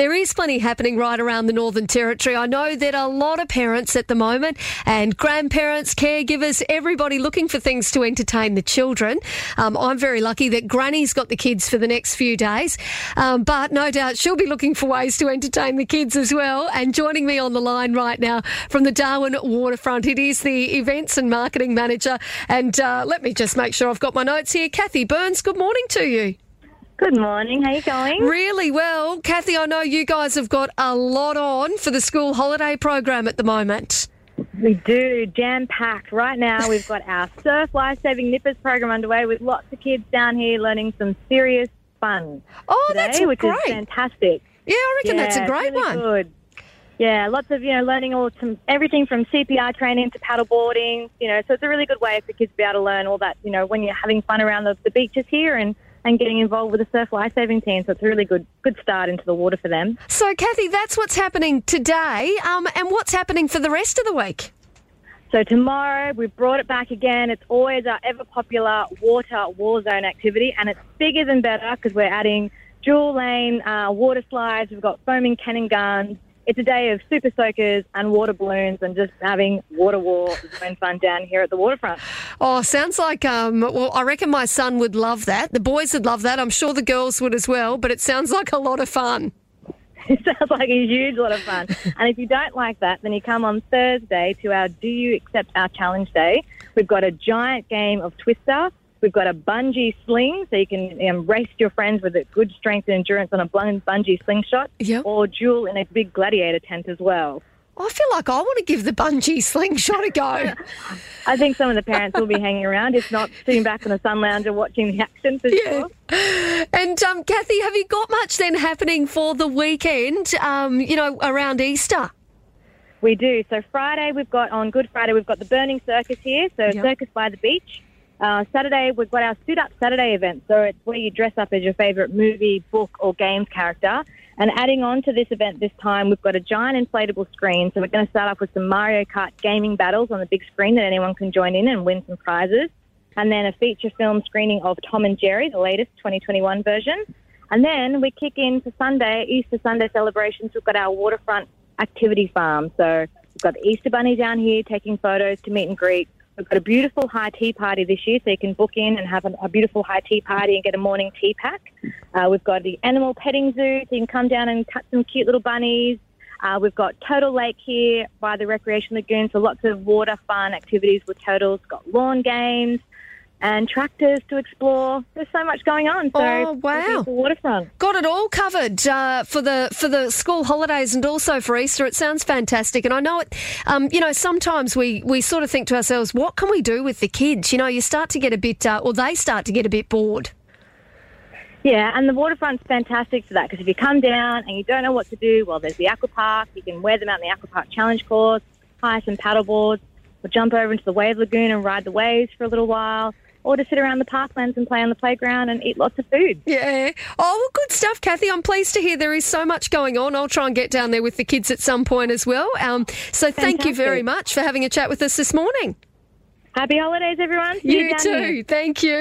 there is plenty happening right around the Northern Territory. I know that a lot of parents at the moment and grandparents, caregivers, everybody looking for things to entertain the children. Um, I'm very lucky that Granny's got the kids for the next few days, um, but no doubt she'll be looking for ways to entertain the kids as well. And joining me on the line right now from the Darwin Waterfront, it is the events and marketing manager. And uh, let me just make sure I've got my notes here. Kathy Burns, good morning to you. Good morning. How are you going? Really well. Kathy, I know you guys have got a lot on for the school holiday program at the moment. We do, jam packed. Right now, we've got our Surf Life Saving Nippers program underway with lots of kids down here learning some serious fun. Oh, today, that's which great. is fantastic. Yeah, I reckon that's a great really one. Good. Yeah, lots of you know learning all some everything from CPR training to paddleboarding. You know, so it's a really good way for kids to be able to learn all that. You know, when you're having fun around the, the beaches here and and getting involved with the surf life saving team. So it's a really good good start into the water for them. So, Kathy, that's what's happening today. Um, and what's happening for the rest of the week? So tomorrow we've brought it back again. It's always our ever popular water war zone activity, and it's bigger than better because we're adding dual lane uh, water slides. We've got foaming cannon guns. It's a day of super soakers and water balloons and just having water war zone fun down here at the waterfront. Oh, sounds like, um, well, I reckon my son would love that. The boys would love that. I'm sure the girls would as well, but it sounds like a lot of fun. It sounds like a huge lot of fun. And if you don't like that, then you come on Thursday to our Do You Accept Our Challenge Day. We've got a giant game of Twister. We've got a bungee sling, so you can um, race your friends with a good strength and endurance on a bungee slingshot, Yep. or duel in a big gladiator tent as well. I feel like I want to give the bungee slingshot a go. I think some of the parents will be hanging around, if not sitting back on the sun lounger watching the action for Yeah. sure. And um, Kathy, have you got much then happening for the weekend? Um, you know, around Easter. We do. So Friday we've got on Good Friday we've got the Burning Circus here. So Yep. Circus by the beach. Uh, Saturday we've got our Suit Up Saturday event. So it's where you dress up as your favourite movie, book, or games character. And adding on to this event this time, we've got a giant inflatable screen. So we're going to start off with some Mario Kart gaming battles on the big screen that anyone can join in and win some prizes. And then a feature film screening of Tom and Jerry, the latest 2021 version. And then we kick in for Sunday, Easter Sunday celebrations. We've got our waterfront activity farm. So we've got the Easter Bunny down here taking photos to meet and greet. We've got a beautiful high tea party this year, so you can book in and have a, beautiful high tea party and get a morning tea pack. Uh, we've got the animal petting zoo, so you can come down and cut some cute little bunnies. Uh, we've got Turtle Lake here by the Recreation Lagoon, so lots of water fun activities with turtles. Got lawn games and tractors to explore. There's so much going on. So Oh, wow. waterfront. Got it all covered uh, for the for the school holidays and also for Easter. It sounds fantastic, and I know it. Um, you know, sometimes we we sort of think to ourselves, what can we do with the kids? You know, you start to get a bit, uh, or they start to get a bit bored. Yeah, and the waterfront's fantastic for that because if you come down and you don't know what to do, well, there's the aqua park. You can wear them out in the aqua park challenge course, hire some paddle boards, or jump over into the wave lagoon and ride the waves for a little while, or to sit around the parklands and play on the playground and eat lots of food. Yeah. Oh, well, good stuff, Kathy. I'm pleased to hear there is so much going on. I'll try and get down there with the kids at some point as well. Um, so thank you very much for having a chat with us this morning. Happy holidays, everyone. See You here. too. Thank you.